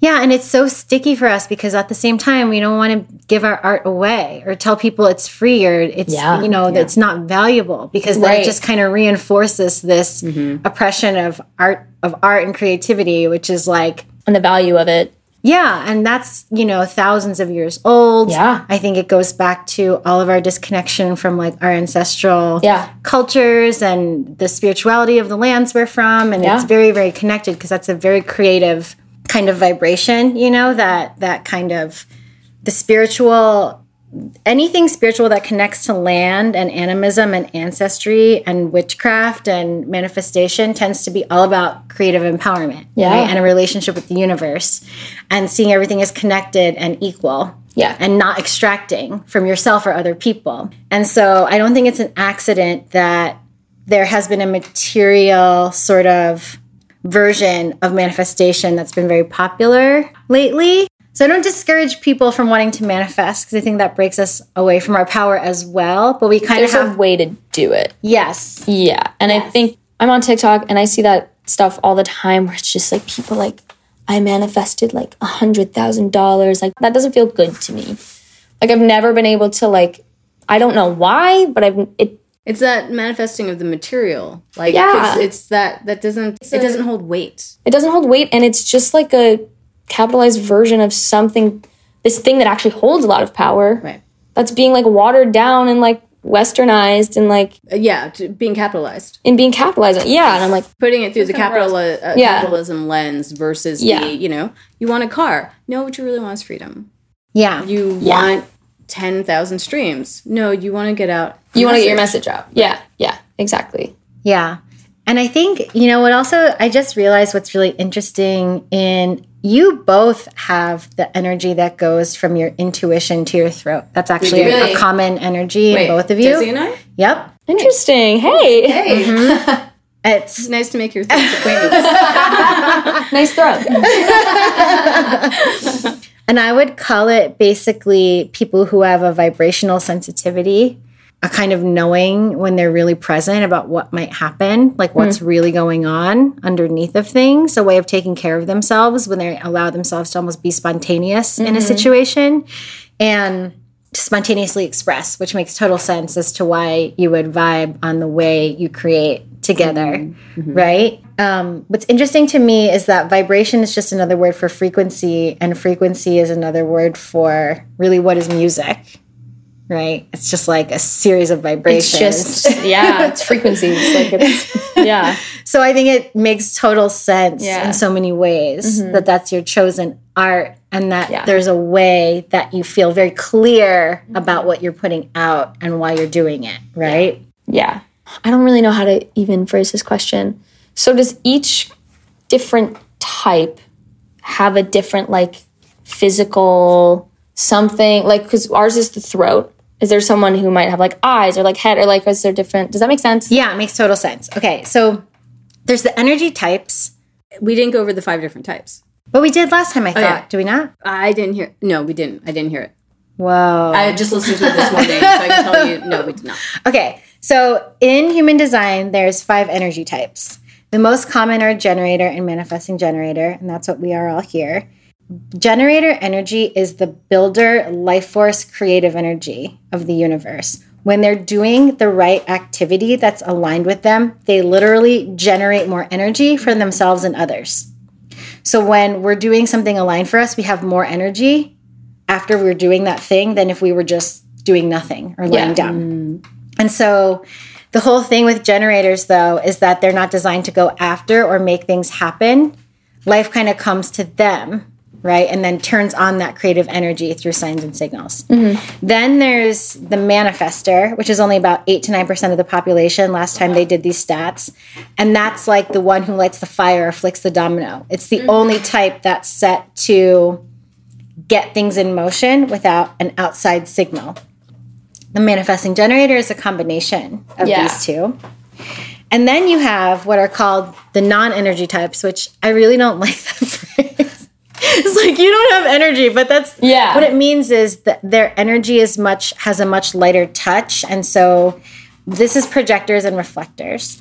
Yeah, and it's so sticky for us because at the same time we don't want to give our art away or tell people it's free or it's Yeah. you know that it's not valuable because Right. it just kind of reinforces this mm-hmm. oppression of art of art and creativity, which is like And the value of it. yeah, and that's you know thousands of years old. Yeah. I think it goes back to all of our disconnection from like our ancestral Yeah. cultures and the spirituality of the lands we're from, and it's very very connected because that's a very creative kind of vibration. You know that that kind of the spiritual anything spiritual that connects to land and animism and ancestry and witchcraft and manifestation tends to be all about creative empowerment Yeah. right? and a relationship with the universe and seeing everything as connected and equal Yeah. and not extracting from yourself or other people and so i don't think it's an accident that there has been a material sort of version of manifestation that's been very popular lately. So I don't discourage people from wanting to manifest because I think that breaks us away from our power as well. But we kind of have a way to do it. yes, Yeah. And I think I'm on TikTok and I see that stuff all the time where it's just like people like, I manifested like a hundred thousand dollars. Like that doesn't feel good to me. Like I've never been able to like I don't know why, but I've it It's that manifesting of the material. Like Yeah. it's, it's that that doesn't it doesn't hold weight. it doesn't hold weight and it's just like a capitalized version of something this thing that actually holds a lot of power. Right. That's being like watered down and like westernized and like Uh, yeah, to being capitalized. and being capitalized. Yeah. And I'm like, Putting it through the capital uh, Yeah. capitalism lens versus Yeah. the, you know, you want a car. No, what you really want is freedom. yeah, You want 10,000 streams. No, you want to get out. you want to get your message out. Yeah. Yeah. Exactly. yeah. And I think, you know, what also, I just realized what's really interesting in you both have the energy that goes from your intuition to your throat. That's actually a, Really? a common energy Wait, in both of you. Dezi and I? Yep. Interesting. Hey. Hey, mm-hmm. It's it's nice to make your acquaintance. Nice throw. And I would call it basically people who have a vibrational sensitivity, a kind of knowing when they're really present about what might happen, like what's hmm. really going on underneath of things, a way of taking care of themselves when they allow themselves to almost be spontaneous in a mm-hmm. situation. And spontaneously express, which makes total sense as to why you would vibe on the way you create together, mm-hmm. Mm-hmm. right? Um, what's interesting to me is that vibration is just another word for frequency, and frequency is another word for really what is music, right? It's just like a series of vibrations. It's just yeah, it's frequencies. Like it's yeah. So I think it makes total sense Yeah. in so many ways mm-hmm. that that's your chosen art and that Yeah. there's a way that you feel very clear about what you're putting out and why you're doing it, right? Yeah. I don't really know how to even phrase this question. So does each different type have a different like physical something like cuz ours is the throat. Is there someone who might have like eyes or like head or like is there different? Does that make sense? Yeah, it makes total sense. Okay, so there's the energy types, we didn't go over the five different types. But we did last time, I thought. yeah. Do we not? I didn't hear. No, we didn't. I didn't hear it. Whoa. I just listened to it this morning, so I can tell you. No, we did not. Okay, so in human design, there's five energy types. The most common are generator and manifesting generator, and that's what we are all here. Generator energy is the builder, life force, creative energy of the universe. When they're doing the right activity that's aligned with them, they literally generate more energy for themselves and others. So when we're doing something aligned for us, we have more energy after we're doing that thing than if we were just doing nothing or laying Yeah. down. Mm. And so the whole thing with generators, though, is that they're not designed to go after or make things happen. Life kind of comes to them, right? And then turns on that creative energy through signs and signals. Mm-hmm. Then there's the manifestor, which is only about 8 to 9% of the population last time they did these stats. And that's like the one who lights the fire or flicks the domino. It's the mm-hmm. only type that's set to get things in motion without an outside signal. The manifesting generator is a combination of Yeah. these two. And then you have what are called the non energy types, which I really don't like that phrase. it's like you don't have energy, but that's Yeah. what it means is that their energy is much has a much lighter touch. And so this is projectors and reflectors.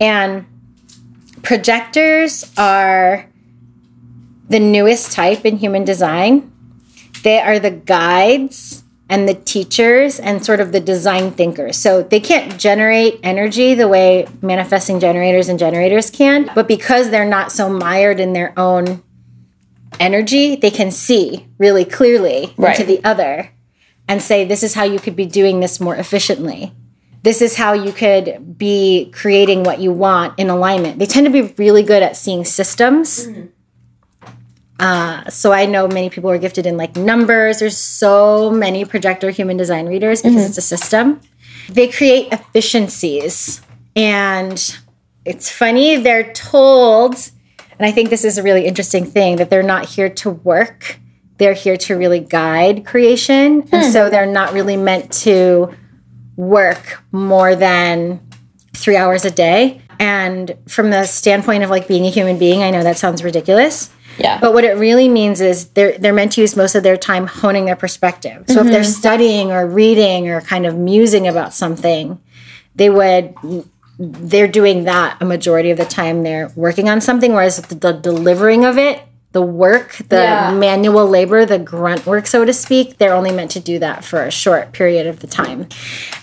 And projectors are the newest type in human design. They are the guides and the teachers and sort of the design thinkers. So they can't generate energy the way manifesting generators and generators can, but because they're not so mired in their own energy, they can see really clearly Right. into the other and say, this is how you could be doing this more efficiently. This is how you could be creating what you want in alignment. They tend to be really good at seeing systems. Uh, so I know many people are gifted in like numbers. There's so many projector human design readers because it's a system. They create efficiencies. And it's funny, they're told, and I think this is a really interesting thing, that they're not here to work. They're here to really guide creation. And hmm. so they're not really meant to work more than three hours a day. And from the standpoint of like being a human being, I know that sounds ridiculous. Yeah. But what it really means is they're they're meant to use most of their time honing their perspective. So if they're mm-hmm. studying or reading or kind of musing about something, they would they're doing that a majority of the time. They're working on something whereas the, the delivering of it the work the Yeah. manual labor the grunt work so to speak they're only meant to do that for a short period of the time.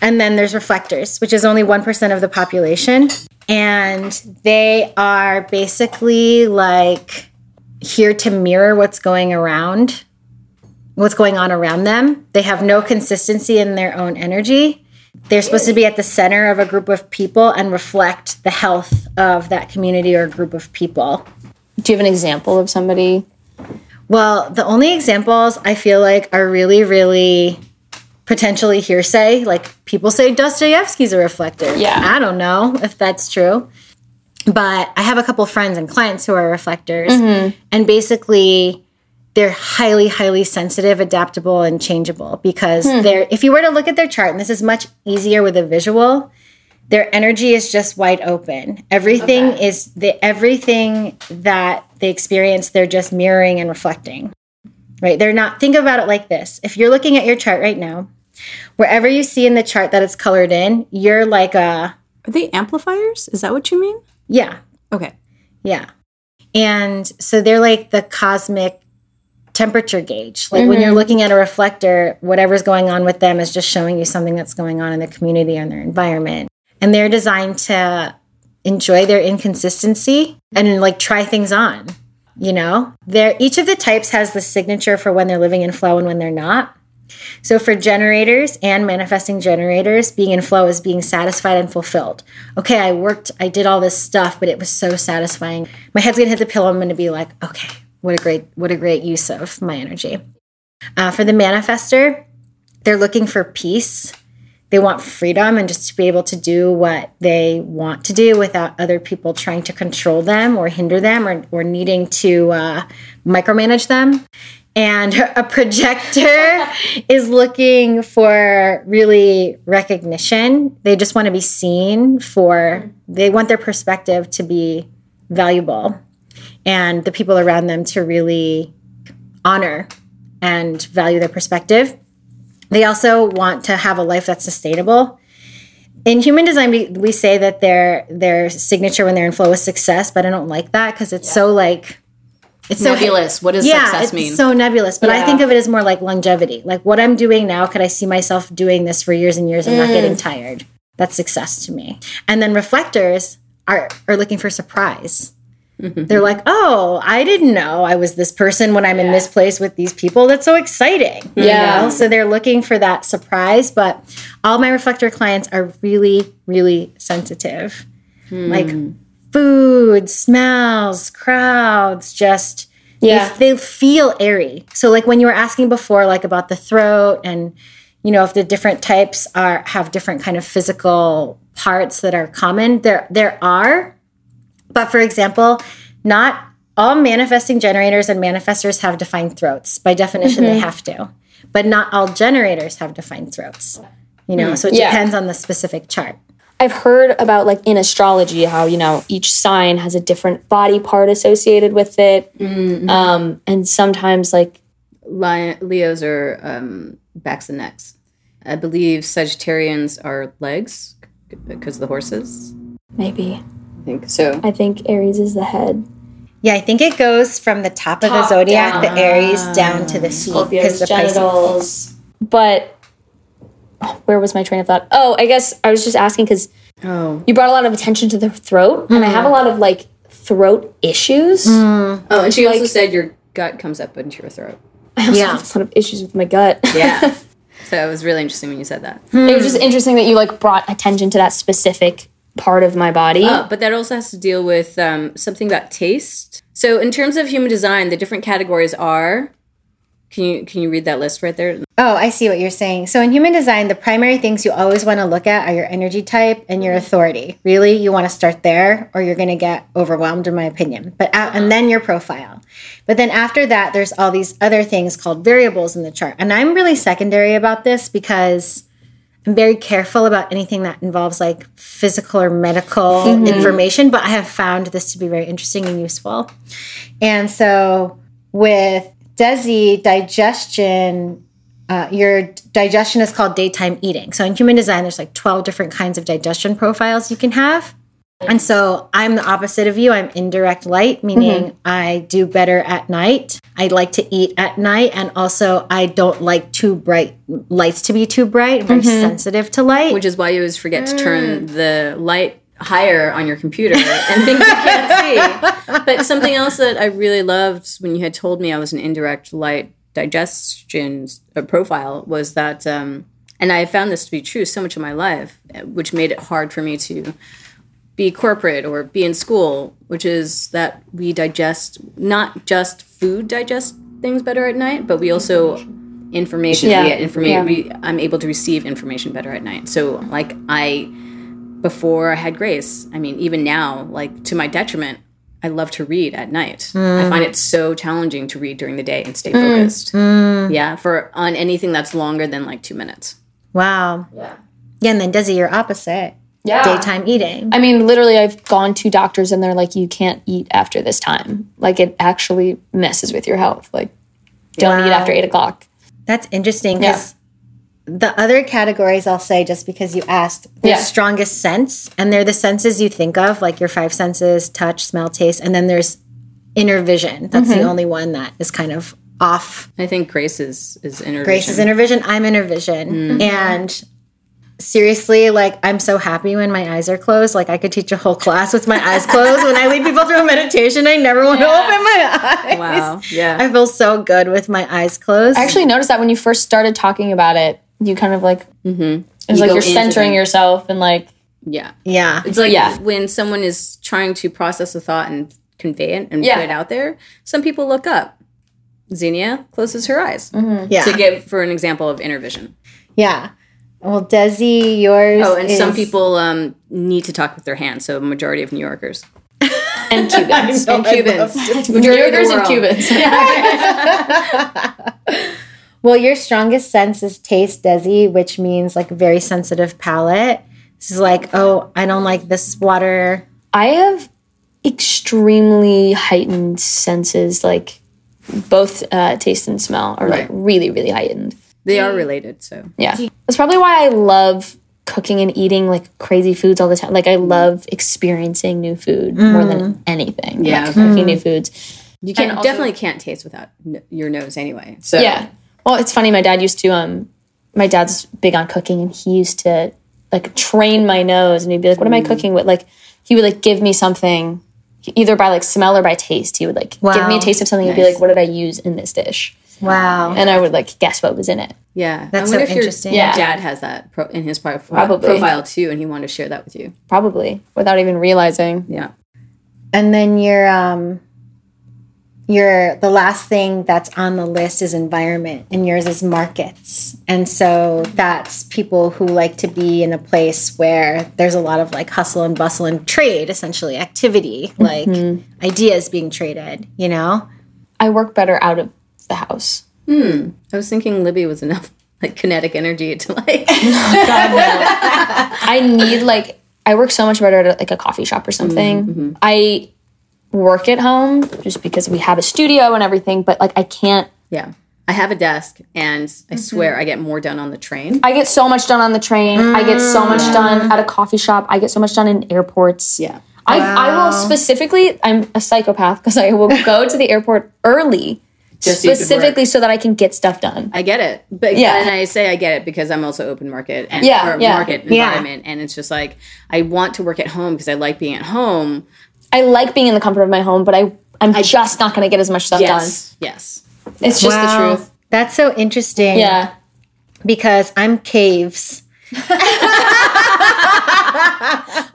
And then there's reflectors which is only 1% of the population. And they are basically like here to mirror what's going around what's going on around them. They have no consistency in their own energy they're supposed to be at the center of a group of people and reflect the health of that community or group of people. Do you have an example of somebody? well the only examples i feel like are really really potentially hearsay. Like people say dostoevsky's a reflector. Yeah. i don't know if that's true but i have a couple friends and clients who are reflectors. Mm-hmm. And basically they're highly highly sensitive adaptable and changeable because hmm. they're if you were to look at their chart and this is much easier with a visual their energy is just wide open everything is the everything that they experience they're just mirroring and reflecting right they're not think about it like this if you're looking at your chart right now wherever you see in the chart that it's colored in you're like a Are they amplifiers? Is that what you mean? yeah Okay. Yeah. And so they're like the cosmic temperature gauge. Like when you're mm-hmm. looking at a reflector, whatever's going on with them is just showing you something that's going on in the community and their environment. And they're designed to enjoy their inconsistency and like try things on. You know, they're each of the types has the signature for when they're living in flow and when they're not. So for generators and manifesting generators, being in flow is being satisfied and fulfilled. Okay, I worked, I did all this stuff, but it was so satisfying. My head's gonna hit the pillow. I'm gonna be like, okay, what a great, what a great use of my energy. Uh, for the manifestor, they're looking for peace. They want freedom and just to be able to do what they want to do without other people trying to control them or hinder them or, or needing to uh, micromanage them. And a projector is looking for really recognition. They just want to be seen for, they want their perspective to be valuable and the people around them to really honor and value their perspective. They also want to have a life that's sustainable. In human design, we, we say that their their signature when they're in flow is success, but I don't like that because it's so like it's so Nebulous. What does yeah, success it's mean? so nebulous. But I think of it as more like longevity. Like what I'm doing now, could I see myself doing this for years and years and not getting mm. tired? That's success to me. And then reflectors are are looking for surprise. They're like, oh, I didn't know I was this person when I'm in this place with these people. That's so exciting. you Yeah. know? So they're looking for that surprise. But all my reflector clients are really, really sensitive. Hmm. Like food, smells, crowds, just Yeah. they, they feel airy. So like when you were asking before, like about the throat and you know if the different types are have different kind of physical parts that are common, there there are. But for example, not all manifesting generators and manifestors have defined throats. By definition, they have to. But not all generators have defined throats. You know, so it Yeah. depends on the specific chart. I've heard about like in astrology how you know each sign has a different body part associated with it, um, and sometimes like Lion, Leos are um, backs and necks. I believe Sagittarians are legs because of the horses. maybe I think so. I think Aries is the head. Yeah, I think it goes from the top of the Top zodiac, the. Aries, down to the feet Scorpio's the Pisces- genitals. But oh, where was my train of thought? Oh, I guess I was just asking because Oh, you brought a lot of attention to the throat, and I have a mm. lot of like throat issues. Mm. oh, and she also said your gut comes up into your throat. I also Yeah. have a lot of issues with my gut. Yeah. so it was really interesting when you said that. it was just interesting that you like brought attention to that specific part of my body. Oh, but that also has to deal with um, something about taste. So, in terms of human design, the different categories are. Can you can you read that list right there? Oh, I see what you're saying. So in human design, the primary things you always want to look at are your energy type and your authority. Really, you want to start there, or you're going to get overwhelmed, in my opinion. But a- and then your profile. But then after that, there's all these other things called variables in the chart. And I'm really secondary about this because I'm very careful about anything that involves like physical or medical information. But I have found this to be very interesting and useful. And so with Dezi, digestion, uh, your digestion is called daytime eating. So in human design, there's like 12 different kinds of digestion profiles you can have. And so I'm the opposite of you. I'm indirect light, meaning I do better at night. I like to eat at night. And also, I don't like too bright lights to be too bright. I'm very sensitive to light. Which is why you always forget to turn the light higher on your computer and things you can't see. But something else that I really loved when you had told me I was an indirect light digestion uh, profile was that, um, and I found this to be true so much of my life, uh, which made it hard for me to be corporate or be in school, which is that we digest not just food digest things better at night, but we also information Yeah. we get information Yeah. we, I'm able to receive information better at night. So like I before I had Grace, I mean even now like to my detriment, I love to read at night. I mm. find it so challenging to read during the day and stay mm. focused. Mm. Yeah, for on anything that's longer than like 2 minutes. wow. Yeah. Yeah. And then Dezi, you're opposite. Yeah. Daytime eating. I mean, literally, I've gone to doctors and they're like, you can't eat after this time. Like, it actually messes with your health. Like, don't eat after eight o'clock. That's interesting because the other categories I'll say just because you asked, their Yeah. strongest sense, and they're the senses you think of, like your five senses touch, smell, taste, and then there's inner vision. That's Mm-hmm. the only one that is kind of off. I think Grace is is inner Grace is inner vision, I'm inner vision. Mm-hmm. And seriously, like I'm so happy when my eyes are closed. Like I could teach a whole class with my eyes closed. when I lead people through a meditation, I never want to open my eyes. Wow. Yeah. I feel so good with my eyes closed. I actually noticed that when you first started talking about it, you kind of like, mm-hmm. it was You like you're centering them. yourself and like, yeah. yeah. It's like Yeah. when someone is trying to process a thought and convey it and Yeah. put it out there, some people look up. Xenia closes her eyes Yeah. to give for an example of inner vision. Yeah. Well, Dezi, yours. Oh, and some people um, need to talk with their hands. So, majority of New Yorkers and Cubans. and Cubans, New Yorkers and Cubans. Well, your strongest sense is taste, Dezi, which means like very sensitive palate. This is like, oh, I don't like this water. I have extremely heightened senses, like both uh, taste and smell are like really, really heightened. They are mm. related. So, Yeah. That's probably why I love cooking and eating like crazy foods all the time. Like I mm. love experiencing new food more than mm. anything. Yeah, Like, okay. cooking new foods. you can also- definitely can't taste without n- your nose anyway. So, Yeah. Well, it's funny. My dad used to. Um, my dad's big on cooking, and he used to like train my nose, and he'd be like, "What am I cooking with?" Like, he would like give me something, either by like smell or by taste. He would like give me a taste of something and be like, "What did I use in this dish?" Wow. And I would like guess what was in it. yeah. That's I wonder so if your interesting. Yeah. dad has that pro- in his pro- Probably. profile too, and he wanted to share that with you. Probably without even realizing. Yeah. And then your um your the last thing that's on the list is environment and yours is markets. And so that's people who like to be in a place where there's a lot of like hustle and bustle and trade, essentially activity, like ideas being traded, you know? I work better out of the house. Hmm. I was thinking Libby was enough like kinetic energy to like I need like I work so much better at like a coffee shop or something. I work at home just because we have a studio and everything, but like I can't. Yeah. I have a desk and I Mm-hmm. swear I get more done on the train. I get so much done on the train. I get so much done at a coffee shop. I get so much done in airports. Yeah. I, I will specifically, I'm a psychopath because I will go to the airport early Just so you can specifically so that I can get stuff done. I get it. But Yeah. and I say I get it because I'm also open market and Yeah, or yeah. market Yeah. environment. And it's just like I want to work at home because I like being at home. I like being in the comfort of my home, but I, I'm just not going to get as much stuff done. Yes. Yes. It's just the truth. That's so interesting. Yeah. Because I'm caves.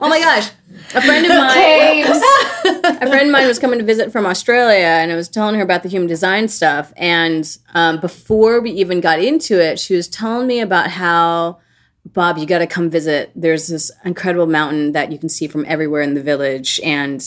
Oh my gosh. A friend of mine a friend of mine was coming to visit from Australia and I was telling her about the human design stuff. And um, before we even got into it, she was telling me about how Bob, you got to come visit. There's this incredible mountain that you can see from everywhere in the village, and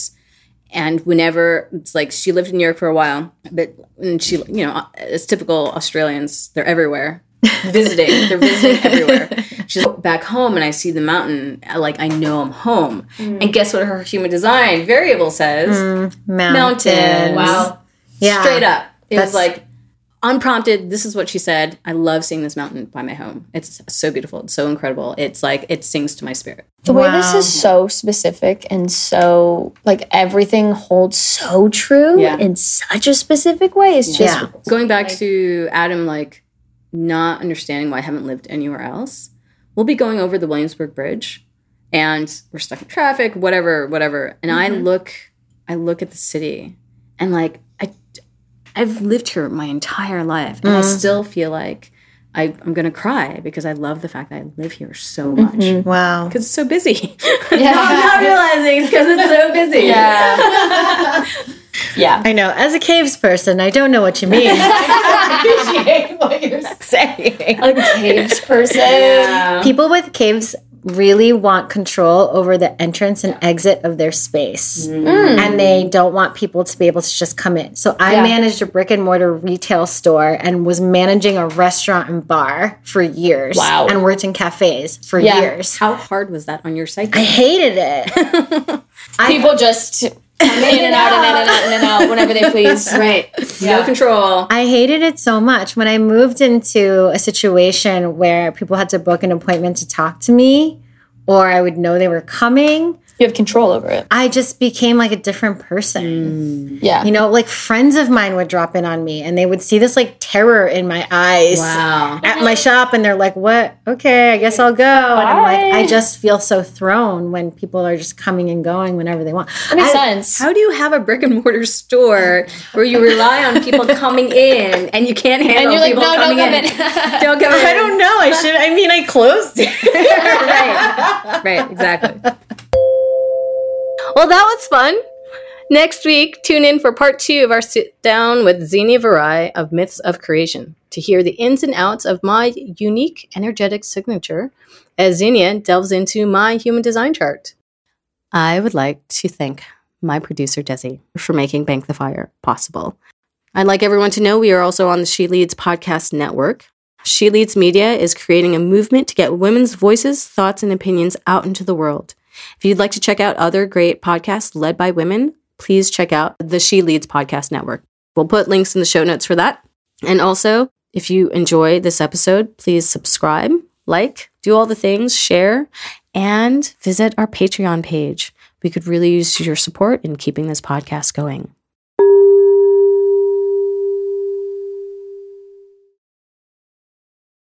and whenever it's like she lived in New York for a while, but and she, you know, as typical Australians, they're everywhere visiting. they're visiting everywhere. She's back home, and I see the mountain. Like I know I'm home. Mm. And guess what? Her human design variable says mm, Mountains. mountains. Wow. Yeah. straight up. It That's- was like unprompted. This is what she said. I love seeing this mountain by my home. It's so beautiful. It's so incredible. It's like it sings to my spirit. The way this is so specific and so like everything holds so true Yeah. in such a specific way. It's just Yeah. Going back to Adam, like not understanding why I haven't lived anywhere else. We'll be going over the Williamsburg Bridge, and we're stuck in traffic, whatever, whatever. And I mm-hmm. look, I look at the city, and like I, I've lived here my entire life, and I mm. still feel like I, I'm gonna cry because I love the fact that I live here so mm-hmm. much. Wow. because it's so busy. I'm not realizing it's because it's so busy. yeah. yeah. I know. As a caves person, I don't know what you mean. I appreciate what you're saying. A caves person. People with caves really want control over the entrance and exit of their space. Mm. And they don't want people to be able to just come in. So I Yeah. managed a brick and mortar retail store and was managing a restaurant and bar for years. Wow. And worked in cafes for Yeah. years. How hard was that on your psyche? I hated it. People just come in and out and in and out in and out whenever they please. right. No control. I hated it so much. When I moved into a situation where people had to book an appointment to talk to me, or I would know they were coming, You have control over it. I just became like a different person. Mm. Yeah. You know, like friends of mine would drop in on me and they would see this like terror in my eyes Wow. at my shop and they're like, What? Okay, I guess I'll go. And I'm like, I just feel so thrown when people are just coming and going whenever they want. that makes I- sense. How do you have a brick and mortar store where you rely on people coming in and you can't handle and you're like, people no, coming don't come in? in. Don't come in. I don't know. I should I mean I closed it. right. Right. Exactly. Well, that was fun. Next week, tune in for part two of our sit down with Xenia Viray of Myths of Creation to hear the ins and outs of my unique energetic signature as Xenia delves into my human design chart. I would like to thank my producer, Dezi, for making Bank the Fire possible. I'd like everyone to know we are also on the She Leads podcast network. She Leads Media is creating a movement to get women's voices, thoughts, and opinions out into the world. If you'd like to check out other great podcasts led by women, please check out the She Leads Podcast Network. We'll put links in the show notes for that. And also, if you enjoy this episode, please subscribe, like, do all the things, share, and visit our Patreon page. We could really use your support in keeping this podcast going.